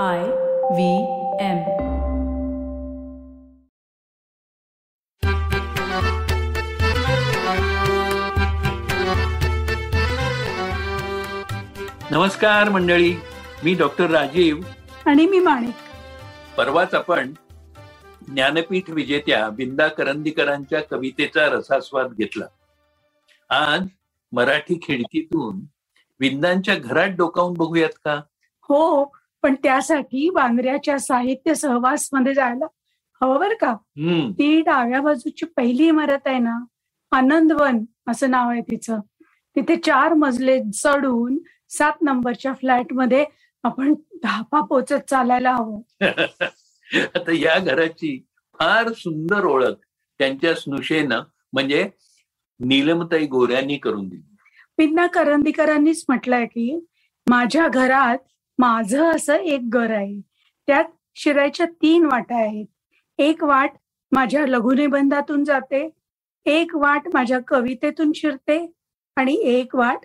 I V M. नमस्कार मंडळी मी doctor Rajiv. आणि मी माणिक. परवाच आपण ज्ञानपीठ विजेत्या बिंदा करंदीकरांच्या कवितेचा रसास्वाद घेतला. आज मराठी खिडकीतून बिंदांच्या घरात डोकावून बघूयात का? हो पण त्यासाठी बांद्र्याच्या साहित्य सहवासमध्ये जायला हवं बर का? ती डाव्या बाजूची पहिली इमारत आहे ना आनंदवन असं नाव आहे तिचं. तिथे चार मजले चढून सात नंबरच्या फ्लॅटमध्ये आपण धापा पोचत चालायला हवं. आता या घराची फार सुंदर ओळख त्यांच्या स्नुषेनं म्हणजे नीलमताई गोऱ्यांनी करून दिली. पिन्ना करंदीकरांनीच म्हटलंय की माझ्या घरात माझं असं एक घर आहे. त्यात शिरायच्या तीन वाटा आहेत. एक वाट माझ्या लघुनिबंधातून जाते. एक वाट माझ्या कवितेतून शिरते. आणि एक वाट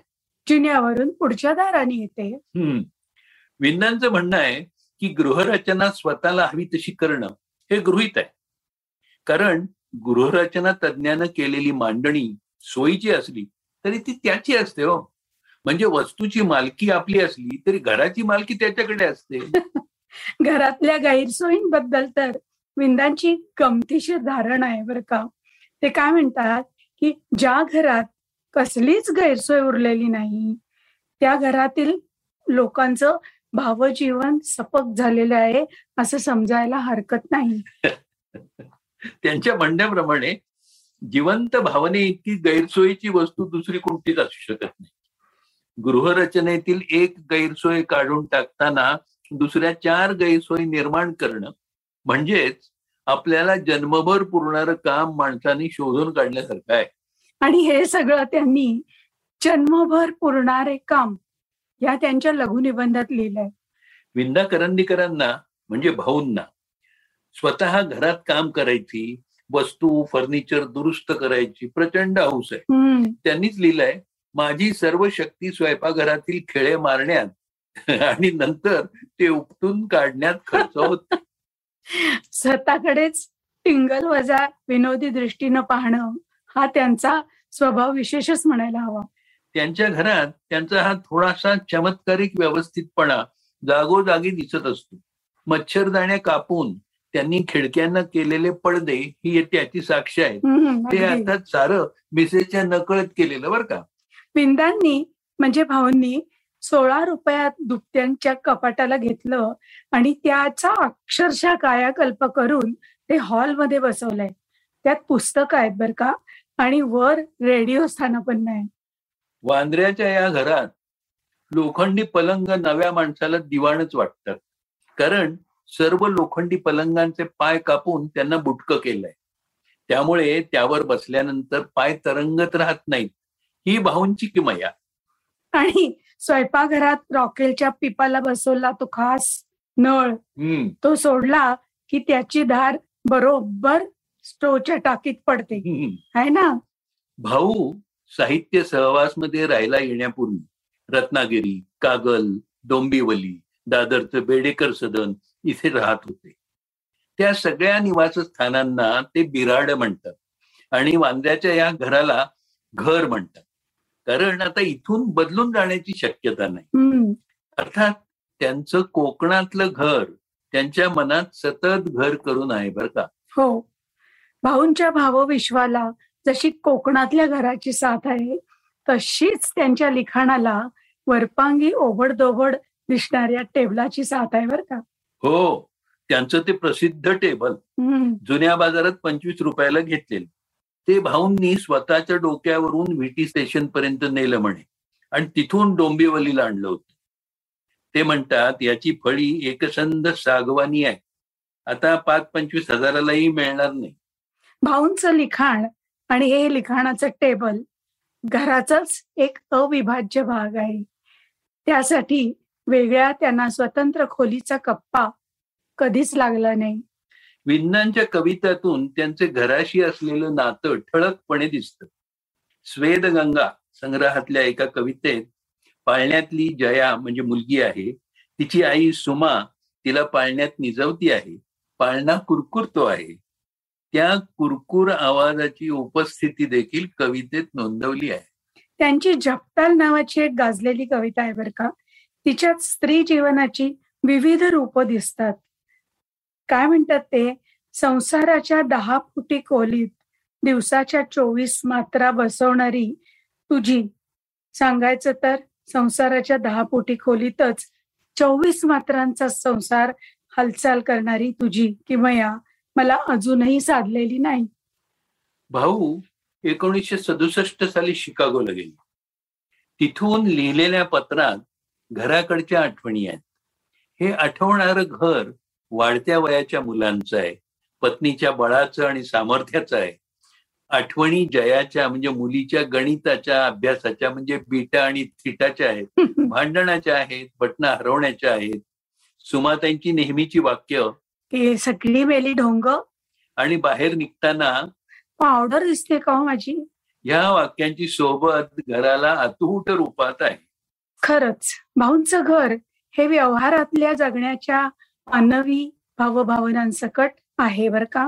जिन्यावरून पुढच्या दाराने येते. हम्म. म्हणणं आहे की गृहरचना स्वतःला हवी तशी करणं हे गृहित आहे. कारण गृहरचना तज्ज्ञानं केलेली मांडणी सोयीची असली तरी ती त्याची असते हो. म्हणजे वस्तूची मालकी आपली असली तरी घराची मालकी त्याच्याकडे असते. घरातल्या गैरसोयींबद्दल तर विंदांची गमतीशीर धारणा आहे बरं का. ते काय म्हणतात की ज्या घरात कसलीच गैरसोय उरलेली नाही त्या घरातील लोकांचं भावजीवन सपक झालेलं आहे असं समजायला हरकत नाही. त्यांच्या म्हणण्याप्रमाणे जिवंत भावने इतकी गैरसोयीची वस्तू दुसरी कोणतीच असू शकत नाही. गृहरचनेतील एक गैरसोय काढून टाकताना दुसऱ्या चार गैरसोयी निर्माण करणं म्हणजेच आपल्याला जन्मभर पुरणारं काम माणसाने शोधून काढण्यासारखं आहे. आणि हे सगळं त्यांनी जन्मभर पुरणारे काम या त्यांच्या लघुनिबंधात लिहिलंय. विंदा करंदीकरांना म्हणजे भाऊंना स्वतः घरात काम करायची वस्तू फर्निचर दुरुस्त करायची प्रचंड हौस आहे. त्यांनीच लिहिलंय माझी सर्व शक्ती स्वयंपाकघरातील खेळे मारण्यात आणि नंतर ते उपटून काढण्यात खर्च होत. स्वतःकडेच टिंगल वजा विनोदी दृष्टीनं पाहणं हा त्यांचा स्वभाव विशेषच म्हणायला हवा. त्यांच्या घरात त्यांचा हा थोडासा चमत्कारिक व्यवस्थितपणा जागोजागी दिसत असतो. मच्छरदाण्या कापून त्यांनी खिडक्यांना केलेले पडदे ही त्याची साक्ष हम्म, ते. आता सारं मिसेसच्या नकळत केलेलं बरं का. पिंडांनी म्हणजे भाऊंनी सोळा रुपयात दुपट्यांच्या कपाटाला घेतलं आणि त्याचा अक्षरशः कायाकल्प करून ते हॉलमध्ये बसवलंय. त्यात पुस्तकं आहेत बर का आणि वर रेडिओ स्थानपन्न आहे वांद्र्याच्या या घरात लोखंडी पलंग नव्या माणसाला दिवाणच वाटतात कारण सर्व लोखंडी पलंगांचे पाय कापून त्यांना बुटकं केलंय. त्यामुळे त्यावर बसल्यानंतर पाय तरंगत राहत नाहीत. ही भाऊंची किमया आणि स्वयंपाकघरात रॉकेलच्या पिपाला बसवला तो खास नळ. हम्म. तो सोडला की त्याची धार बरोबर स्टोच्या टाकीत पडते. आहे ना? भाऊ साहित्य सहवासमध्ये राहायला येण्यापूर्वी रत्नागिरी कागल डोंबिवली दादरचं बेडेकर सदन इथे राहत होते. त्या सगळ्या निवासस्थानांना ते बिराड म्हणतात आणि वांद्याच्या या घराला घर म्हणतात. कारण आता इथून बदलून जाण्याची शक्यता नाही. अर्थात त्यांचं कोकणातलं घर त्यांच्या मनात सतत घर करून आहे बरं का. हो. भाऊंच्या भावविश्वाला जशी कोकणातल्या घराची साथ आहे तशीच त्यांच्या लिखाणाला वरपांगी ओबडदोबड दिसणाऱ्या टेबलाची साथ आहे बर का. हो. त्यांचं ते प्रसिद्ध टेबल. हम्म. जुन्या बाजारात पंचवीस रुपयाला घेतलेलं. ते भाऊंनी स्वतःच्या डोक्यावरून व्हीटी स्टेशन पर्यंत नेलं म्हणे. आणि तिथून डोंबिवलीला आणलं होतं. ते म्हणतात याची फळी एकसंध सागवानी आहे. आता पाच पंचवीस हजारालाही मिळणार नाही. भाऊंचं लिखाण आणि हे लिखाणाचं टेबल घराचाच एक अविभाज्य भाग आहे. त्यासाठी वेगळ्या त्यांना स्वतंत्र खोलीचा कप्पा कधीच लागला नाही. विज्ञानच्या कवितातून त्यांचे घराशी असलेलं नातं ठळकपणे दिसतं. स्वेदगंगा संग्रहातल्या एका कवितेत पाळण्यातली जया म्हणजे मुलगी आहे तिची आई सुमा तिला पाळण्यात निजवती आहे पाळणा कुरकुरतो आहे. त्या कुरकुर आवाजाची उपस्थिती देखील कवितेत नोंदवली आहे. त्यांची जपताल नावाची एक गाजलेली कविता आहे बरं का. तिच्यात स्त्री जीवनाची विविध रूप दिसतात. काय म्हणतात ते? संसाराच्या दहा फुटी खोलीत दिवसाच्या चोवीस मात्रा बसवणारी तुझी. सांगायचं तर संसाराच्या दहा फुटी खोलीतच चोवीस मात्रांचा संसार हालचाल करणारी तुझी किमया मला अजूनही साधलेली नाही. भाऊ एकोणीसशे सदुसष्ट साली शिकागोला गेली. तिथून लिहिलेल्या पत्रात घराकडच्या आठवणी आहेत. हे आठवणारं घर वाढत्या वयाच्या मुलांचं आहे पत्नीच्या बळाचं आणि सामर्थ्याचं आहे. आठवणी जयाच्या म्हणजे मुलीच्या गणिताच्या अभ्यासाच्या म्हणजे बीटा आणि थिटाच्या आहेत भांडणाच्या आहेत बटणं हरवण्याच्या आहेत. सुमातांची नेहमीची वाक्य. सगळी मेली ढोंग. आणि बाहेर निघताना पावडर दिसते का हो माझी? ह्या वाक्यांची सोबत घराला अतूट रूपात आहे. खरंच भाऊंचं घर हे व्यवहारातल्या जगण्याच्या मानवी भावभावनांसकट आहे बर का?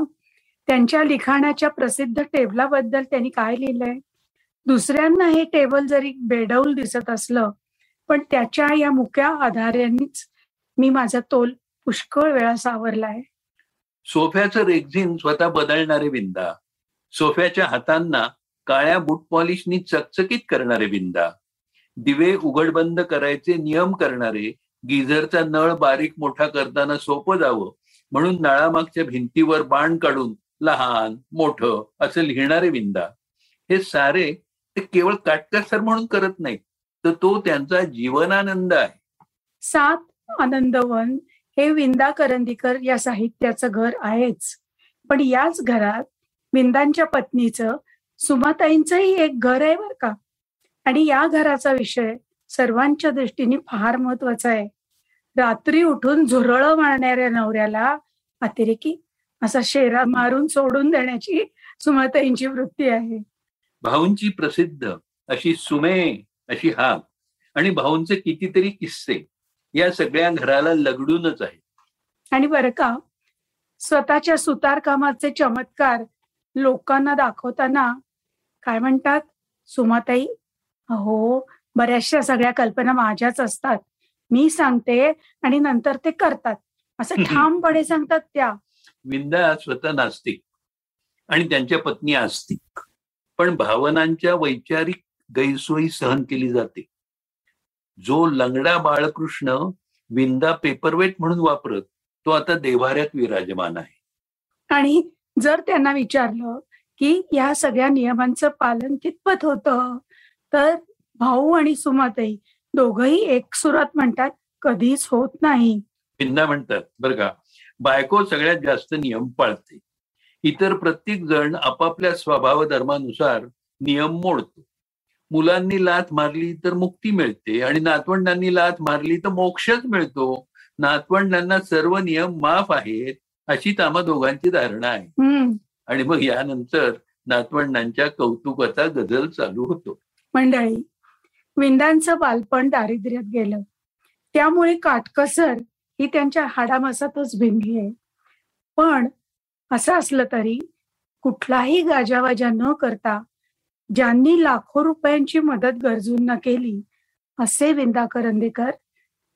त्यांच्या लिखाणाच्या प्रसिद्ध टेबलाबद्दल त्यांनी काय लिहिलंय? दुसऱ्यांना हे टेबल जरी बेडौल दिसत असलं पण त्याच्या या मुक्या आधारांनीच मी माझा तोल पुष्कळ वेळा सावरलाय. सोफ्याचं रेग्झिन स्वतः बदलणारे विंदा सोफ्याच्या हातांना काळ्या बूट पॉलिशनी चकचकीत करणारे विंदा दिवे उघडबंद करायचे नियम करणारे गिझरचा नळ बारीक मोठा करताना सोपं जावं म्हणून नळामागच्या भिंतीवर बाण काढून लहान मोठं असं लिहिणारे विंदा. हे सारे ते केवळ काटकसर म्हणून करत नाहीत तर तो त्यांचा जीवनानंद आहे. सात आनंदवन हे विंदा करंदीकर या साहित्याचं घर आहेच. पण याच घरात विंदांच्या पत्नीचं सुमाताईंचंही एक घर आहे बर का? आणि या घराचा विषय सर्वांच्या दृष्टीने फार महत्त्वाचा आहे. रात्री उठून झुरळ मारणाऱ्या नवऱ्याला अतिरेकी असा शेरा मारून सोडून देण्याची सुमाताईंची वृत्ती आहे. भाऊंची प्रसिद्ध अशी सुमे अशी हाक आणि भाऊंचे कितीतरी किस्से या सगळ्या घराला लगडूनच आहे आणि बरं का स्वतःच्या सुतार कामाचे चमत्कार लोकांना दाखवताना काय म्हणतात? सुमाताई अहो बऱ्याचशा सगळ्या कल्पना माझ्याच असतात. मी सांगते आणि नंतर ते करतात. असं ठामपणे सांगतात त्या. विंदा स्वतः नास्तिक आणि त्यांच्या पत्नी आस्तिक. पण भावनांच्या वैचारिक गैरसोयी सहन केली जाते. जो लंगडा बाळकृष्ण विंदा पेपरवेट म्हणून वापरत तो आता देवाऱ्यात विराजमान आहे. आणि जर त्यांना विचारलं की या सगळ्या नियमांचं पालन कितपत होतं तर भाऊ आणि सुमाताई दोघही एक सुरात म्हणतात कधीच होत नाही. विंदा म्हणतात. बरं का? बायको सगळ्यात जास्त नियम पाळते. इतर प्रत्येक जण आपापल्या स्वभाव धर्मानुसार नियम मोडतो. मुलांनी लाथ मारली तर मुक्ती मिळते आणि नातवंडांनी लाथ मारली तर मोक्षच मिळतो. नातवंडांना सर्व नियम माफ आहेत अशी तामा दोघांची धारणा आहे. आणि मग यानंतर नातवंडांच्या कौतुकाचा गजल चालू होतो. मंडळी विंदांचं बालपण दारिद्र्यात गेलं. त्यामुळे काटकसर ही त्यांच्या हाडामासातच भिनली आहे. पण असं असलं तरी कुठलाही गाजावाजा न करता ज्यांनी लाखो रुपयांची मदत गरजूंना केली असे विंदा करंदेकर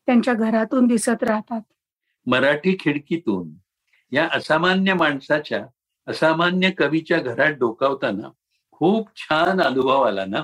त्यांच्या घरातून दिसत राहतात. मराठी खिडकीतून या असामान्य माणसाच्या असामान्य कवीच्या घरात डोकावताना खूप छान अनुभव आला ना?